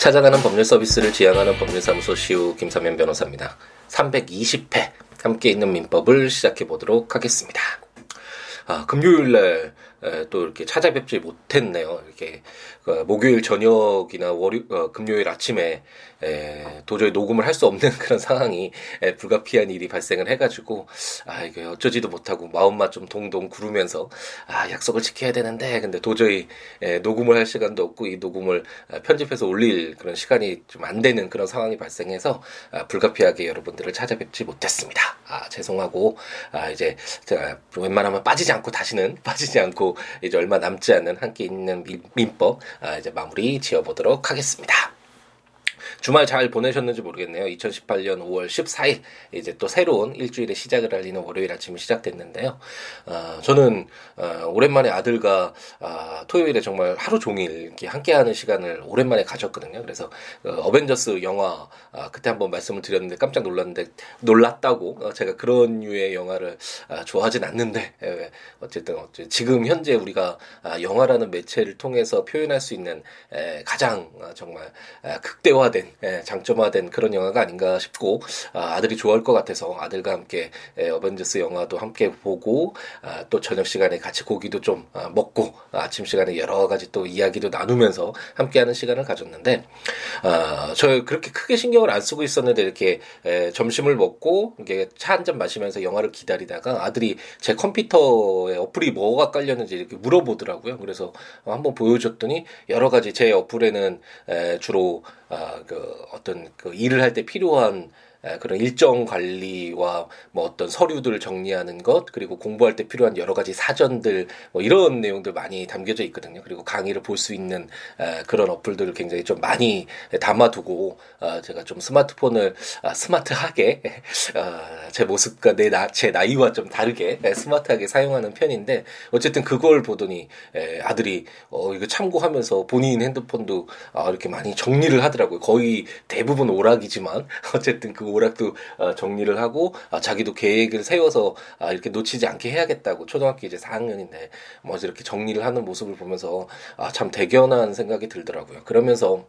찾아가는 법률 서비스를 지향하는 법률사무소 시우 김사면 변호사입니다. 320회 함께 있는 민법을 시작해 보도록 하겠습니다. 아, 금요일 날 또 이렇게 찾아뵙지 못했네요. 이렇게 그 목요일 저녁이나 월요 어, 금요일 아침에 에, 도저히 녹음을 할 수 없는 그런 상황이 에, 불가피한 일이 발생을 해가지고 아 이게 어쩌지도 못하고 마음만 좀 동동 구르면서 아 약속을 지켜야 되는데 근데 도저히 에, 녹음을 할 시간도 없고 이 녹음을 아, 편집해서 올릴 그런 시간이 좀 안 되는 그런 상황이 발생해서 아, 불가피하게 여러분들을 찾아뵙지 못했습니다. 아 죄송하고 아 이제 제가 웬만하면 빠지지 않고 다시는 빠지지 않고 이제 얼마 남지 않은 함께 있는 민법 아, 이제 마무리 지어보도록 하겠습니다. 주말 잘 보내셨는지 모르겠네요. 2018년 5월 14일 이제 또 새로운 일주일의 시작을 알리는 월요일 아침이 시작됐는데요. 어, 저는 어, 오랜만에 아들과 어, 토요일에 정말 하루 종일 함께하는 시간을 오랜만에 가졌거든요. 그래서 어, 벤져스 영화 어, 그때 한번 말씀을 드렸는데 깜짝 놀랐는데 놀랐다고 어, 제가 그런 류의 영화를 어, 좋아하진 않는데 예, 어쨌든 어쨌든 지금 현재 우리가 아, 영화라는 매체를 통해서 표현할 수 있는 에, 가장 어, 정말 아, 극대화된 예, 장점화된 그런 영화가 아닌가 싶고 아, 아들이 좋아할 것 같아서 아들과 함께 예, 어벤져스 영화도 함께 보고 아, 또 저녁 시간에 같이 고기도 좀 아, 먹고 아침 시간에 여러 가지 또 이야기도 나누면서 함께하는 시간을 가졌는데 아, 저 그렇게 크게 신경을 안 쓰고 있었는데 이렇게 예, 점심을 먹고 이게 차 한 잔 마시면서 영화를 기다리다가 아들이 제 컴퓨터에 어플이 뭐가 깔렸는지 이렇게 물어보더라고요. 그래서 한번 보여줬더니 여러 가지 제 어플에는 에, 주로 아, 그 어떤 그 일을 할 때 필요한 그런 일정 관리와 뭐 어떤 서류들 정리하는 것 그리고 공부할 때 필요한 여러 가지 사전들 뭐 이런 내용들 많이 담겨져 있거든요. 그리고 강의를 볼 수 있는 그런 어플들을 굉장히 좀 많이 담아두고 어, 제가 좀 스마트폰을 아, 스마트하게 아, 제 모습과 내제 나이와 좀 다르게 스마트하게 사용하는 편인데 어쨌든 그걸 보더니 아들이 어 이거 참고하면서 본인 핸드폰도 아, 이렇게 많이 정리를 하더라고요. 거의 대부분 오락이지만 어쨌든 그 오락도 어, 정리를 하고 아, 자기도 계획을 세워서 아, 이렇게 놓치지 않게 해야겠다고 초등학교 이제 4학년인데 뭐 이렇게 정리를 하는 모습을 보면서 아, 참 대견한 생각이 들더라고요. 그러면서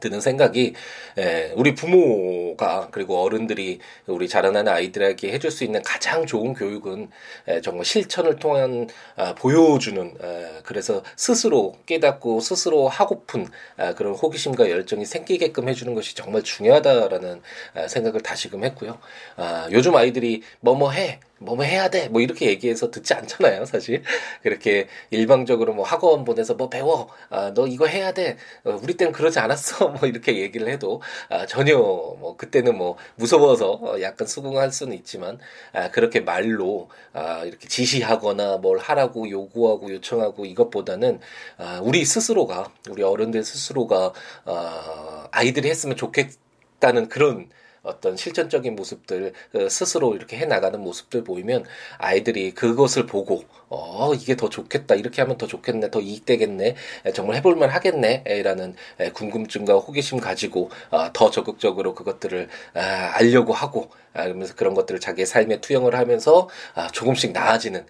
드는 생각이 에, 우리 부모가 그리고 어른들이 우리 자라나는 아이들에게 해줄 수 있는 가장 좋은 교육은 에, 정말 실천을 통한 아, 보여주는 에, 그래서 스스로 깨닫고 스스로 하고픈 아, 그런 호기심과 열정이 생기게끔 해주는 것이 정말 중요하다라는 아, 생각을 다시금 했고요. 아, 요즘 아이들이 뭐뭐 해 뭐뭐 해야 돼. 뭐 이렇게 얘기해서 듣지 않잖아요, 사실. 그렇게 일방적으로 뭐 학원 보내서 뭐 배워. 아, 너 이거 해야 돼. 어, 우리 때는 그러지 않았어. 뭐 이렇게 얘기를 해도 아, 전혀 뭐 그때는 뭐 무서워서 어, 약간 수긍할 수는 있지만 아, 그렇게 말로 아, 이렇게 지시하거나 뭘 하라고 요구하고 요청하고 이것보다는 아, 우리 스스로가 우리 어른들 스스로가 아, 아이들이 했으면 좋겠다는 그런 어떤 실전적인 모습들 그 스스로 이렇게 해 나가는 모습들 보이면 아이들이 그것을 보고 어 이게 더 좋겠다. 이렇게 하면 더 좋겠네. 더 이익되겠네. 정말 해볼만 하겠네 라는 궁금증과 호기심 가지고 어, 더 적극적으로 그것들을 아, 알려고 하고 아, 그러면서 그런 것들을 자기의 삶에 투영을 하면서 아, 조금씩 나아지는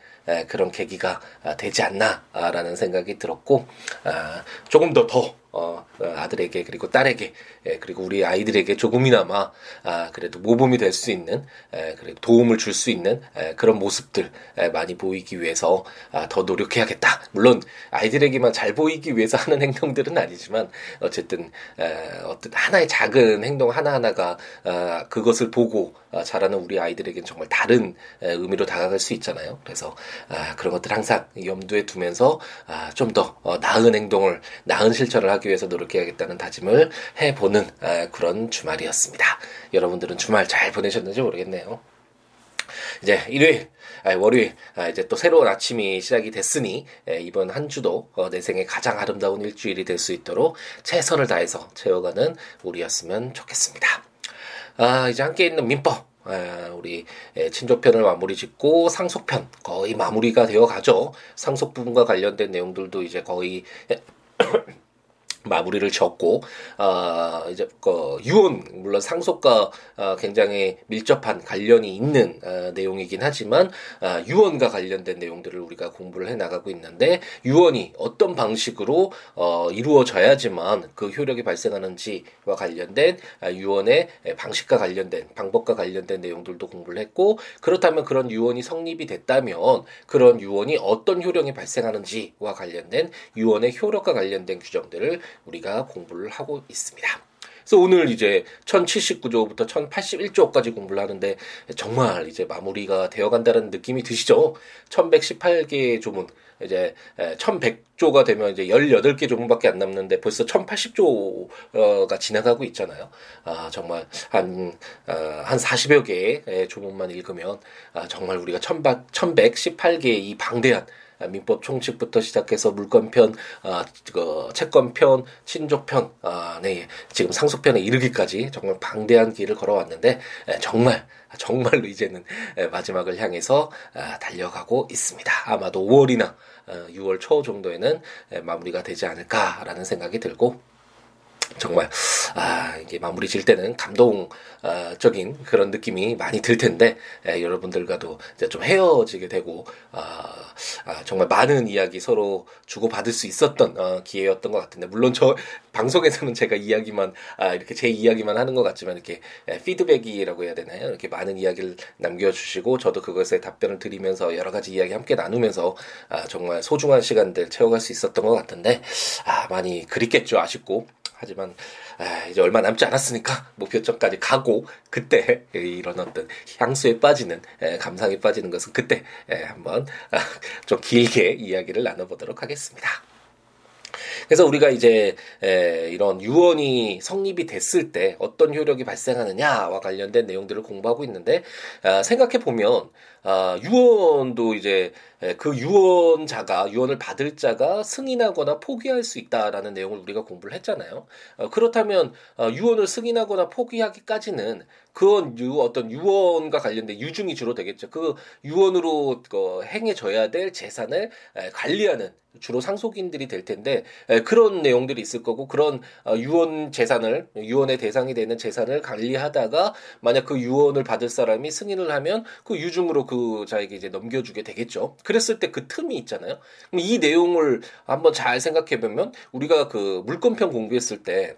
그런 계기가 되지 않나라는 생각이 들었고 조금 더 더 어, 아들에게 그리고 딸에게 예, 그리고 우리 아이들에게 조금이나마 아, 그래도 모범이 될 수 있는 에, 그래도 도움을 줄 수 있는 에, 그런 모습들 에, 많이 보이기 위해서 아, 더 노력해야겠다. 물론 아이들에게만 잘 보이기 위해서 하는 행동들은 아니지만 어쨌든 에, 어떤 하나의 작은 행동 하나 하나가 아, 그것을 보고 아, 자라는 우리 아이들에게는 정말 다른 에, 의미로 다가갈 수 있잖아요. 그래서 아, 그런 것들 항상 염두에 두면서 아, 좀더 어, 나은 행동을 나은 실천을 하기 위해서 노력해야겠다는 다짐을 해보는 아, 그런 주말이었습니다. 여러분들은 주말 잘 보내셨는지 모르겠네요. 이제 일요일, 아, 월요일, 아, 이제 또 새로운 아침이 시작이 됐으니 에, 이번 한 주도 어, 내 생에 가장 아름다운 일주일이 될 수 있도록 최선을 다해서 채워가는 우리였으면 좋겠습니다. 아, 이제 함께 있는 민법. 아, 우리 친족편을 마무리 짓고 상속편 거의 마무리가 되어 가죠. 상속 부분과 관련된 내용들도 이제 거의 마무리를 졌고 어, 이제 그 유언 물론 상속과 어, 굉장히 밀접한 관련이 있는 어, 내용이긴 하지만 어, 유언과 관련된 내용들을 우리가 공부를 해 나가고 있는데 유언이 어떤 방식으로 어, 이루어져야지만 그 효력이 발생하는지와 관련된 어, 유언의 방식과 관련된 방법과 관련된 내용들도 공부를 했고 그렇다면 그런 유언이 성립이 됐다면 그런 유언이 어떤 효력이 발생하는지와 관련된 유언의 효력과 관련된 규정들을 우리가 공부를 하고 있습니다. 그래서 오늘 이제 1079조부터 1081조까지 공부를 하는데 정말 이제 마무리가 되어 간다는 느낌이 드시죠? 1118개의 조문 이제 1100조가 되면 이제 18개 조문밖에 안 남는데 벌써 1080조가 지나가고 있잖아요. 아, 정말 한, 어, 한 40여 개의 조문만 읽으면 아, 정말 우리가 1118개의 이 방대한 아, 민법 총칙부터 시작해서 물권편, 아, 그 채권편, 친족편, 아, 네, 지금 상속편에 이르기까지 정말 방대한 길을 걸어왔는데 에, 정말 정말로 이제는 에, 마지막을 향해서 아, 달려가고 있습니다. 아마도 5월이나 어, 6월 초 정도에는 에, 마무리가 되지 않을까라는 생각이 들고 정말 아 이게 마무리 질 때는 감동적인 그런 느낌이 많이 들 텐데 에, 여러분들과도 이제 좀 헤어지게 되고 아, 아, 정말 많은 이야기 서로 주고 받을 수 있었던 어, 기회였던 것 같은데 물론 저 방송에서는 제가 이야기만 아, 이렇게 제 이야기만 하는 것 같지만 이렇게 에, 피드백이라고 해야 되나요? 이렇게 많은 이야기를 남겨주시고 저도 그것에 답변을 드리면서 여러 가지 이야기 함께 나누면서 아, 정말 소중한 시간들 채워갈 수 있었던 것 같은데 아, 많이 그립겠죠 아쉽고 하지만 아, 이제 얼마 남지 않았으니까 목표점까지 가고 그때 이런 어떤 향수에 빠지는 에, 감상에 빠지는 것은 그때 에, 한번 아, 좀 길게 이야기를 나눠보도록 하겠습니다. 그래서 우리가 이제 에, 이런 유언이 성립이 됐을 때 어떤 효력이 발생하느냐와 관련된 내용들을 공부하고 있는데 아, 생각해 보면 아, 유언도 이제 그 유언자가 유언을 받을 자가 승인하거나 포기할 수 있다라는 내용을 우리가 공부를 했잖아요. 어, 그렇다면 어, 유언을 승인하거나 포기하기까지는 그건 유 어떤 유언과 관련된 유증이 주로 되겠죠. 그 유언으로 그 행해져야 될 재산을 관리하는 주로 상속인들이 될 텐데 그런 내용들이 있을 거고 그런 어, 유언 재산을 유언의 대상이 되는 재산을 관리하다가 만약 그 유언을 받을 사람이 승인을 하면 그 유증으로 그 자에게 이제 넘겨주게 되겠죠. 그랬을 때 그 틈이 있잖아요. 이 내용을 한번 잘 생각해 보면 우리가 그 물권편 공부했을 때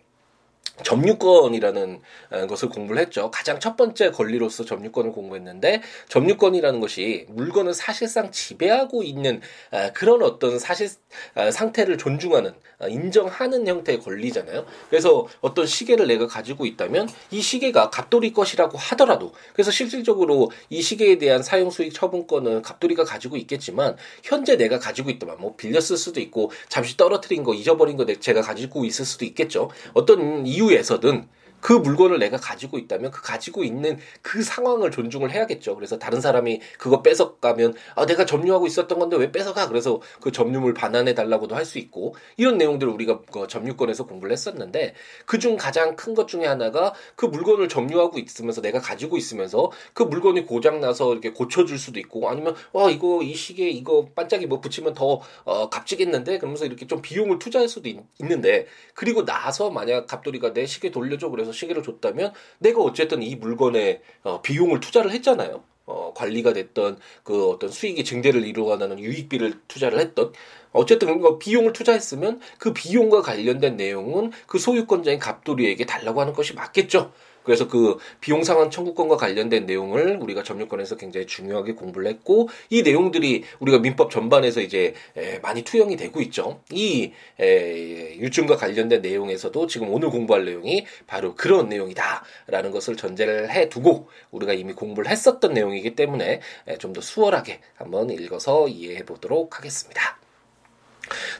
점유권이라는 어, 것을 공부를 했죠. 가장 첫 번째 권리로서 점유권을 공부했는데 점유권이라는 것이 물건을 사실상 지배하고 있는 어, 그런 어떤 사실 어, 상태를 존중하는 인정하는 형태의 권리잖아요. 그래서 어떤 시계를 내가 가지고 있다면 이 시계가 갑돌이 것이라고 하더라도 그래서 실질적으로 이 시계에 대한 사용 수익 처분권은 갑돌이가 가지고 있겠지만 현재 내가 가지고 있다면 뭐 빌렸을 수도 있고 잠시 떨어뜨린 거 잊어버린 거 제가 가지고 있을 수도 있겠죠. 어떤 이유 이유에서든 그 물건을 내가 가지고 있다면 그 가지고 있는 그 상황을 존중을 해야겠죠. 그래서 다른 사람이 그거 뺏어가면 아 내가 점유하고 있었던 건데 왜 뺏어가? 그래서 그 점유물 반환해 달라고도 할 수 있고 이런 내용들을 우리가 그 점유권에서 공부를 했었는데 그중 가장 큰 것 중에 하나가 그 물건을 점유하고 있으면서 내가 가지고 있으면서 그 물건이 고장 나서 이렇게 고쳐줄 수도 있고 아니면 와 이거 이 시계 이거 반짝이 뭐 붙이면 더 어, 값지겠는데 그러면서 이렇게 좀 비용을 투자할 수도 있, 는데 그리고 나서 만약 갑돌이가 내 시계 돌려줘 그래서 시계를 줬다면 내가 어쨌든 이 물건에 어, 비용을 투자를 했잖아요. 어, 관리가 됐던 그 어떤 수익의 증대를 이루어가는 유익비를 투자를 했던 어쨌든 그 비용을 투자했으면 그 비용과 관련된 내용은 그 소유권자인 갑돌이에게 달라고 하는 것이 맞겠죠. 그래서 그 비용 상환 청구권과 관련된 내용을 우리가 점유권에서 굉장히 중요하게 공부를 했고 이 내용들이 우리가 민법 전반에서 이제 많이 투영이 되고 있죠. 이 유증과 관련된 내용에서도 지금 오늘 공부할 내용이 바로 그런 내용이다라는 것을 전제를 해 두고 우리가 이미 공부를 했었던 내용이기 때문에 좀 더 수월하게 한번 읽어서 이해해 보도록 하겠습니다.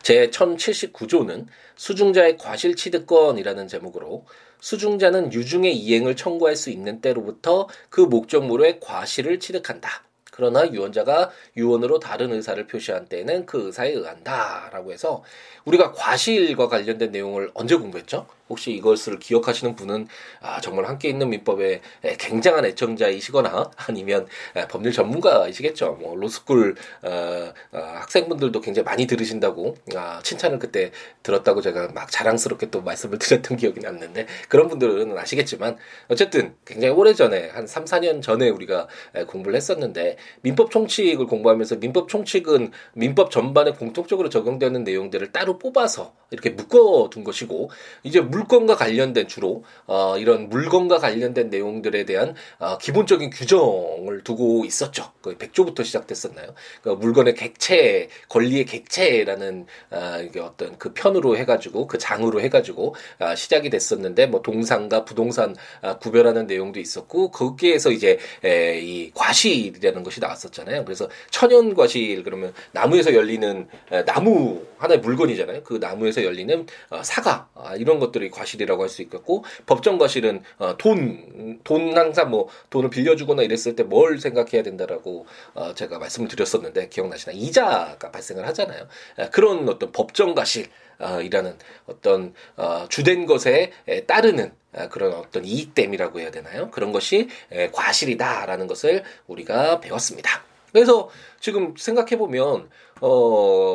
제 1079조는 수중자의 과실취득권이라는 제목으로 수중자는 유중의 이행을 청구할 수 있는 때로부터 그 목적물의 과실을 취득한다. 그러나 유언자가 유언으로 다른 의사를 표시한 때에는 그 의사에 의한다라고 해서 우리가 과실과 관련된 내용을 언제 공부했죠? 혹시 이것을 기억하시는 분은 아, 정말 함께 있는 민법에 굉장한 애청자이시거나 아니면 법률 전문가이시겠죠. 뭐 로스쿨 어, 어, 학생분들도 굉장히 많이 들으신다고 아, 칭찬을 그때 들었다고 제가 막 자랑스럽게 또 말씀을 드렸던 기억이 났는데 그런 분들은 아시겠지만 어쨌든 굉장히 오래 전에 한 3, 4년 전에 우리가 공부를 했었는데 민법 총칙을 공부하면서 민법 총칙은 민법 전반에 공통적으로 적용되는 내용들을 따로 뽑아서 이렇게 묶어둔 것이고 이제 물건과 관련된 주로 어, 이런 물건과 관련된 내용들에 대한 어, 기본적인 규정을 두고 있었죠. 그 100조부터 시작됐었나요? 그 물건의 객체, 권리의 객체라는 어, 이게 어떤 그 편으로 해가지고 그 장으로 해가지고 어, 시작이 됐었는데 뭐 동산과 부동산 어, 구별하는 내용도 있었고 거기에서 이제 에, 이 과실이라는 것이 나왔었잖아요. 그래서 천연 과실 그러면 나무에서 열리는 에, 나무 하나의 물건이잖아요. 그 나무에서 열리는 어, 사과 아, 이런 것들이 과실이라고 할 수 있겠고 법정 과실은 어, 돈, 돈 항상 뭐 돈을 빌려주거나 이랬을 때 뭘 생각해야 된다라고 어, 제가 말씀을 드렸었는데 기억나시나 이자가 발생을 하잖아요. 그런 어떤 법정 과실 어, 이라는 어떤 어, 주된 것에 따르는 그런 어떤 이익됨이라고 해야 되나요? 그런 것이 과실이다라는 것을 우리가 배웠습니다. 그래서 지금 생각해 보면 어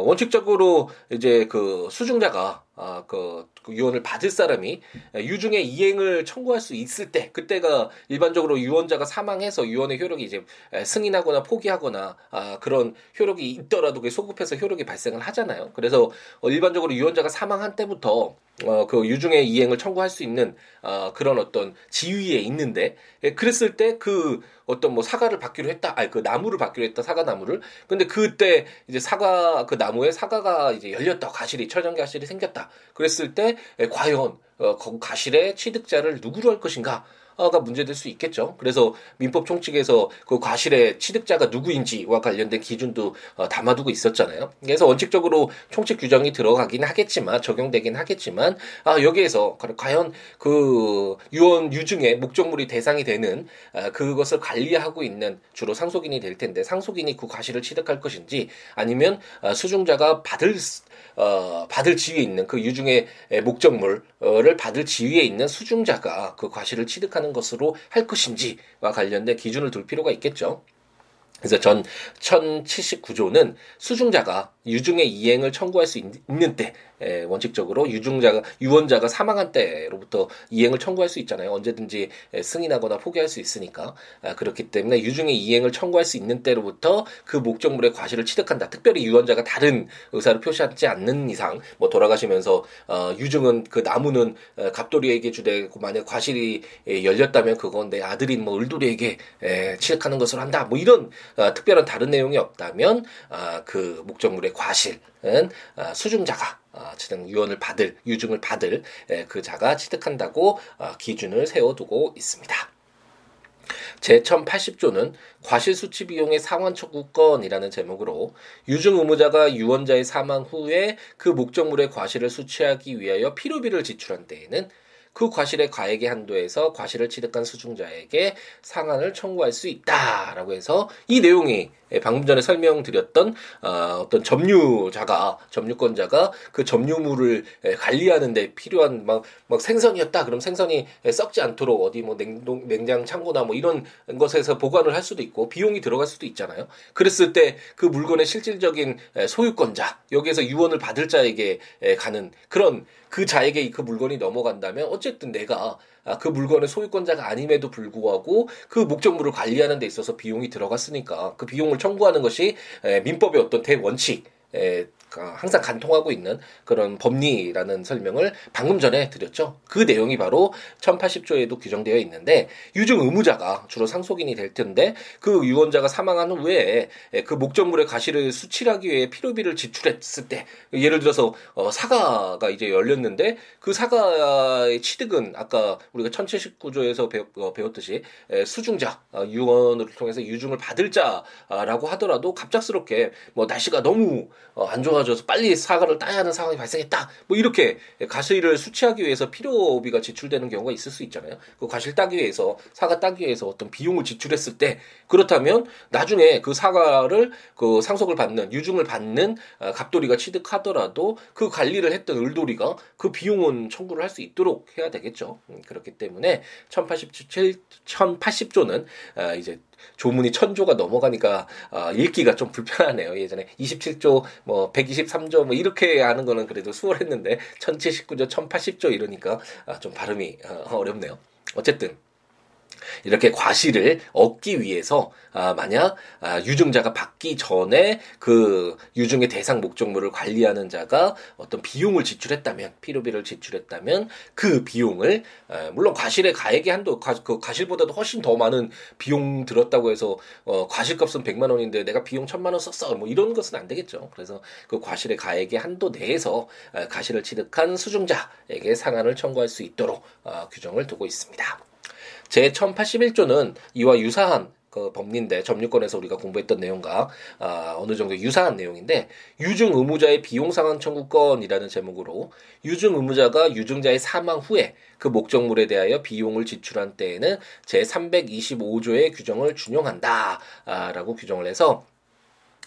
원칙적으로 이제 그 수중자가 아그 그 유언을 받을 사람이 유중의 이행을 청구할 수 있을 때 그때가 일반적으로 유언자가 사망해서 유언의 효력이 이제 승인하거나 포기하거나 아 그런 효력이 있더라도 그 소급해서 효력이 발생을 하잖아요. 그래서 어, 일반적으로 유언자가 사망한 때부터 어, 그 유중의 이행을 청구할 수 있는 어, 그런 어떤 지위에 있는데 예, 그랬을 때 그 어떤 뭐 사과를 받기로 했다, 아니 그 나무를 받기로 했다 사과 나무를 근데 그때 이제 사과 그 나무에 사과가 이제 열렸다. 가실이 철전 가실이 생겼다. 그랬을 때 예, 과연 어, 가실의 취득자를 누구로 할 것인가 가 문제될 수 있겠죠. 그래서 민법 총칙에서 그 과실의 취득자가 누구인지와 관련된 기준도 어, 담아두고 있었잖아요. 그래서 원칙적으로 총칙 규정이 들어가긴 하겠지만 적용되긴 하겠지만 아 여기에서 과연 그 유언 유증의 목적물이 대상이 되는 아, 그것을 관리하고 있는 주로 상속인이 될 텐데 상속인이 그 과실을 취득할 것인지 아니면 아, 수중자가 받을 어, 받을 지위에 있는 그 유중의 목적물을 받을 지위에 있는 수중자가 그 과실을 취득하는 것으로 할 것인지와 관련된 기준을 둘 필요가 있겠죠. 그래서 전 1079조는 수중자가 유중의 이행을 청구할 수 있 는 때 에, 원칙적으로 유중자가 유언자가 사망한 때로부터 이행을 청구할 수 있잖아요. 언제든지 에, 승인하거나 포기할 수 있으니까 아, 그렇기 때문에 유중의 이행을 청구할 수 있는 때로부터 그 목적물의 과실을 취득한다. 특별히 유언자가 다른 의사를 표시하지 않는 이상 뭐 돌아가시면서 어, 유중은 그 나무는 어, 갑돌이에게 주되고 만약 과실이 에, 열렸다면 그건 내 아들인 뭐 을돌이에게 에, 취득하는 것을 한다. 뭐 이런 어, 특별한 다른 내용이 없다면 어, 그 목적물의 과실은 어, 수중자가 어, 등 유언을 받을 유증을 받을 그 자가 취득한다고 어, 기준을 세워두고 있습니다. 제1080조는 과실수치 비용의 상환 청구권이라는 제목으로 유증 의무자가 유언자의 사망 후에 그 목적물의 과실을 수취하기 위하여 필요비를 지출한 때에는 그 과실의 과액의 한도에서 과실을 취득한 수중자에게 상한을 청구할 수 있다라고 해서 이 내용이 방금 전에 설명드렸던 어, 떤 점유자가 점유권자가 그 점유물을 관리하는데 필요한 막, 막 생선이었다 그럼 생선이 썩지 않도록 어디 뭐 냉동 냉장 창고나 뭐 이런 것에서 보관을 할 수도 있고 비용이 들어갈 수도 있잖아요. 그랬을 때 그 물건의 실질적인 소유권자 여기에서 유언을 받을 자에게 가는 그런 그 자에게 그 물건이 넘어간다면 어쨌든 내가 아, 그 물건의 소유권자가 아님에도 불구하고 그 목적물을 관리하는 데 있어서 비용이 들어갔으니까 그 비용을 청구하는 것이 민법의 어떤 대원칙 항상 간통하고 있는 그런 법리라는 설명을 방금 전에 드렸죠. 그 내용이 바로 1080조에도 규정되어 있는데 유증 의무자가 주로 상속인이 될 텐데 그 유언자가 사망한 후에 그 목적물의 가시를 수출하기 위해 필요비를 지출했을 때 예를 들어서 어, 사과가 이제 열렸는데 그 사과의 취득은 아까 우리가 1079조에서 배웠, 어, 배웠듯이 수중자 어, 유언을 통해서 유증을 받을 자라고 하더라도 갑작스럽게 뭐 날씨가 너무 안 좋아 좋아져서 빨리 사과를 따야 하는 상황이 발생했다. 뭐 이렇게 과실을 수취하기 위해서 필요비가 지출되는 경우가 있을 수 있잖아요. 그 과실 따기 위해서 사과 따기 위해서 어떤 비용을 지출했을 때 그렇다면 나중에 그 사과를 그 상속을 받는 유증을 받는 어, 갑돌이가 취득하더라도 그 관리를 했던 을돌이가 그 비용은 청구를 할 수 있도록 해야 되겠죠. 음, 그렇기 때문에 1087 1080조는 어, 이제 조문이 천조가 넘어가니까 어, 읽기가 좀 불편하네요. 예전에 27조 뭐 123조 뭐 이렇게 하는 거는 그래도 수월했는데 1079조 1080조 이러니까 아, 좀 발음이 어, 어렵네요. 어쨌든 이렇게 과실을 얻기 위해서 아, 만약 아, 유증자가 받기 전에 그 유증의 대상 목적물을 관리하는 자가 어떤 비용을 지출했다면 필요비를 지출했다면 그 비용을 아, 물론 과실의 가액의 한도 가, 그 과실보다도 훨씬 더 많은 비용 들었다고 해서 어, 과실값은 100만 원인데 내가 비용 1000만 원 썼어 뭐 이런 것은 안 되겠죠. 그래서 그 과실의 가액의 한도 내에서 아, 과실을 취득한 수증자에게 상한을 청구할 수 있도록 아, 규정을 두고 있습니다. 제 1081조는 이와 유사한 그 법리인데 점유권에서 우리가 공부했던 내용과 아, 어느 정도 유사한 내용인데 유증 의무자의 비용 상환 청구권이라는 제목으로 유증 의무자가 유증자의 사망 후에 그 목적물에 대하여 비용을 지출한 때에는 제 325조의 규정을 준용한다라고 규정을 해서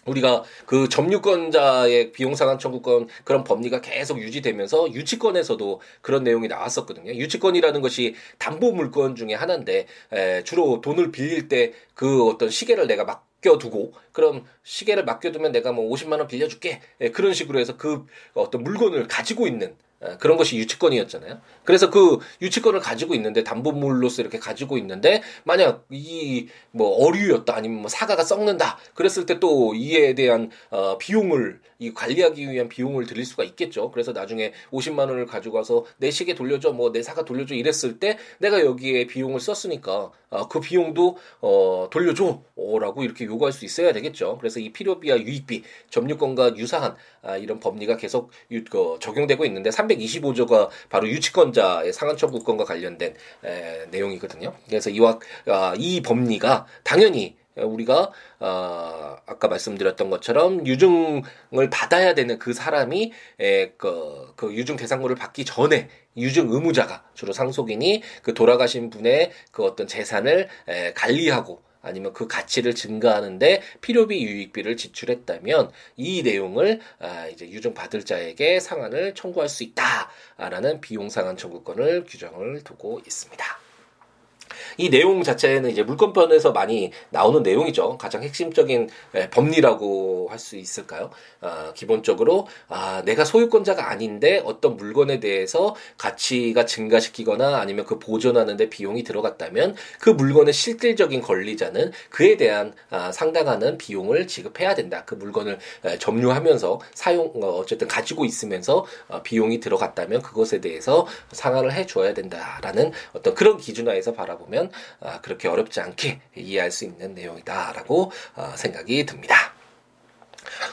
우리가 그 점유권자의 비용상환 청구권 그런 법리가 계속 유지되면서 유치권에서도 그런 내용이 나왔었거든요. 유치권이라는 것이 담보 물건 중에 하나인데 에, 주로 돈을 빌릴 때 그 어떤 시계를 내가 막 맡겨두고 그럼 시계를 맡겨두면 내가 뭐 50만 원 빌려줄게 예, 그런 식으로 해서 그 어떤 물건을 가지고 있는 어, 그런 것이 유치권이었잖아요. 그래서 그 유치권을 가지고 있는데 담보물로서 이렇게 가지고 있는데 만약 이 뭐 어류였다 아니면 뭐 사과가 썩는다 그랬을 때 또 이에 대한 어 비용을 이 관리하기 위한 비용을 들릴 수가 있겠죠. 그래서 나중에 50만 원을 가지고 와서 내 시계 돌려줘 뭐 내 사과 돌려줘 이랬을 때 내가 여기에 비용을 썼으니까 어, 그 비용도 어 돌려줘라고 이렇게 요구할 수 있어야 되겠죠. 그래서 이 필요비와 유익비 점유권과 유사한 아, 이런 법리가 계속 유, 그, 적용되고 있는데 325조가 바로 유치권자의 상한 청구권과 관련된 에, 내용이거든요. 그래서 이와 아, 이 법리가 당연히 우리가 어, 아까 말씀드렸던 것처럼 유증을 받아야 되는 그 사람이 에, 그, 그 유증 대상물을 받기 전에 유증 의무자가 주로 상속인이 그 돌아가신 분의 그 어떤 재산을 에, 관리하고 아니면 그 가치를 증가하는데 필요비 유익비를 지출했다면 이 내용을 아, 이제 유증 받을 자에게 상한을 청구할 수 있다라는 비용 상한 청구권을 규정을 두고 있습니다. 이 내용 자체는 이제 물권편에서 많이 나오는 내용이죠. 가장 핵심적인 법리라고 할 수 있을까요? 아, 기본적으로 아, 내가 소유권자가 아닌데 어떤 물건에 대해서 가치가 증가시키거나 아니면 그 보존하는데 비용이 들어갔다면 그 물건의 실질적인 권리자는 그에 대한 아, 상당하는 비용을 지급해야 된다. 그 물건을 에, 점유하면서 사용 어, 어쨌든 가지고 있으면서 어, 비용이 들어갔다면 그것에 대해서 상환을 해줘야 된다라는 어떤 그런 기준하에서 바라보면 보면 아, 그렇게 어렵지 않게 이해할 수 있는 내용이다라고 어, 생각이 듭니다.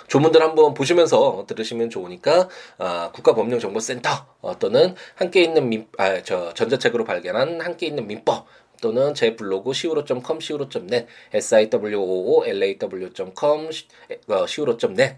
조문들 한번 보시면서 들으시면 좋으니까 어, 국가법령정보센터 어, 또는 함께 있는 민, 아, 저 전자책으로 발견한 함께 있는 민법 또는 제 블로그 siwo.com, siwo.net, siwoolaw.com, siwo.net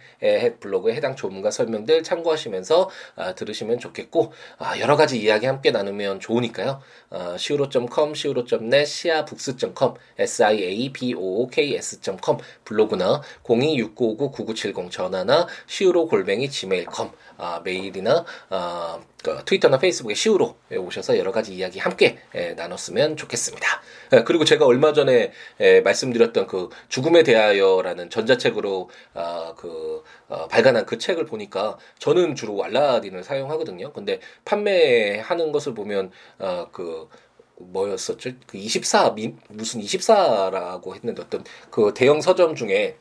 블로그에 해당 조문과 설명들 참고하시면서 아, 들으시면 좋겠고 아, 여러 가지 이야기 함께 나누면 좋으니까요. 아, siwo.com, siwo.net, siabooks.com, siabooks.com 블로그나 026959-9970 전화나 siwo 골뱅이 gmail.com 아, 메일이나 아, 그 트위터나 페이스북에 시우로 오셔서 여러 가지 이야기 함께 에, 나눴으면 좋겠습니다. 에, 그리고 제가 얼마 전에 에, 말씀드렸던 그 죽음에 대하여라는 전자책으로 아, 그 어, 발간한 그 책을 보니까 저는 주로 알라딘을 사용하거든요. 근데 판매하는 것을 보면 어, 그 뭐였었죠? 그 24, 무슨 24라고 했는데 어떤 그 대형 서점 중에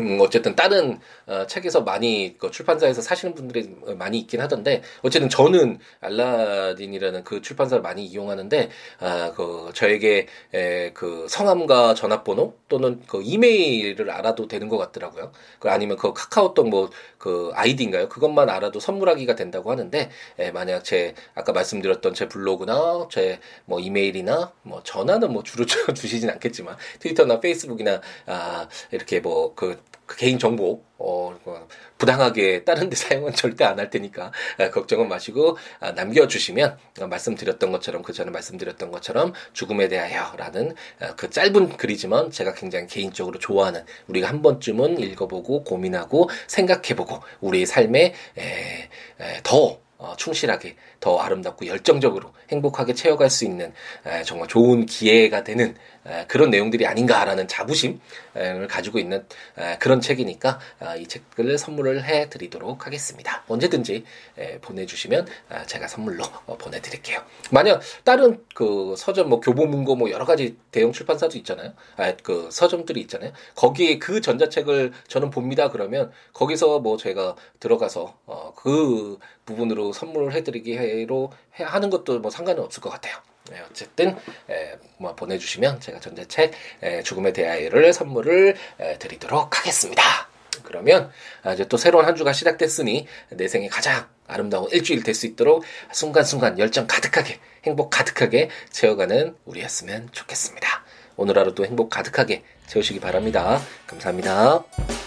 음, 어쨌든 다른 어, 책에서 많이 그 출판사에서 사시는 분들이 많이 있긴 하던데 어쨌든 저는 알라딘이라는 그 출판사를 많이 이용하는데 아, 그 저에게 에, 그 성함과 전화번호 또는 그 이메일을 알아도 되는 것 같더라고요. 그 아니면 그 카카오톡 뭐 그 아이디인가요? 그것만 알아도 선물하기가 된다고 하는데 에, 만약 제 아까 말씀드렸던 제 블로그나 제 뭐 이메일이나 뭐 전화는 뭐 주로 주시진 않겠지만 트위터나 페이스북이나 아, 이렇게 뭐그 그 개인 정보 어, 뭐 부당하게 다른 데 사용은 절대 안 할 테니까 아, 걱정은 마시고 아, 남겨 주시면 아, 말씀드렸던 것처럼 그 전에 말씀드렸던 것처럼 죽음에 대하여라는 아, 그 짧은 글이지만 제가 굉장히 개인적으로 좋아하는 우리가 한 번쯤은 읽어보고 고민하고 생각해보고 우리의 삶에 에, 에, 더 어, 충실하게 더 아름답고 열정적으로 행복하게 채워갈 수 있는 에, 정말 좋은 기회가 되는 에, 그런 내용들이 아닌가라는 자부심을 가지고 있는 에, 그런 책이니까 아, 이 책을 선물을 해드리도록 하겠습니다. 언제든지 에, 보내주시면 아, 제가 선물로 어, 보내드릴게요. 만약 다른 그 서점 뭐 교보문고 뭐 여러 가지 대형 출판사도 있잖아요. 아, 그 서점들이 있잖아요. 거기에 그 전자책을 저는 봅니다. 그러면 거기서 뭐 제가 들어가서 어, 그 부분으로 선물을 해드리기로 하는 것도 뭐 상관은 없을 것 같아요. 네, 어쨌든 에, 뭐 보내주시면 제가 전자책 에, 죽음의 대하를 선물을 에, 드리도록 하겠습니다. 그러면 아, 이제 또 새로운 한 주가 시작됐으니 내 생에 가장 아름다운 일주일 될 수 있도록 순간순간 열정 가득하게 행복 가득하게 채워가는 우리였으면 좋겠습니다. 오늘 하루도 행복 가득하게 채우시기 바랍니다. 감사합니다.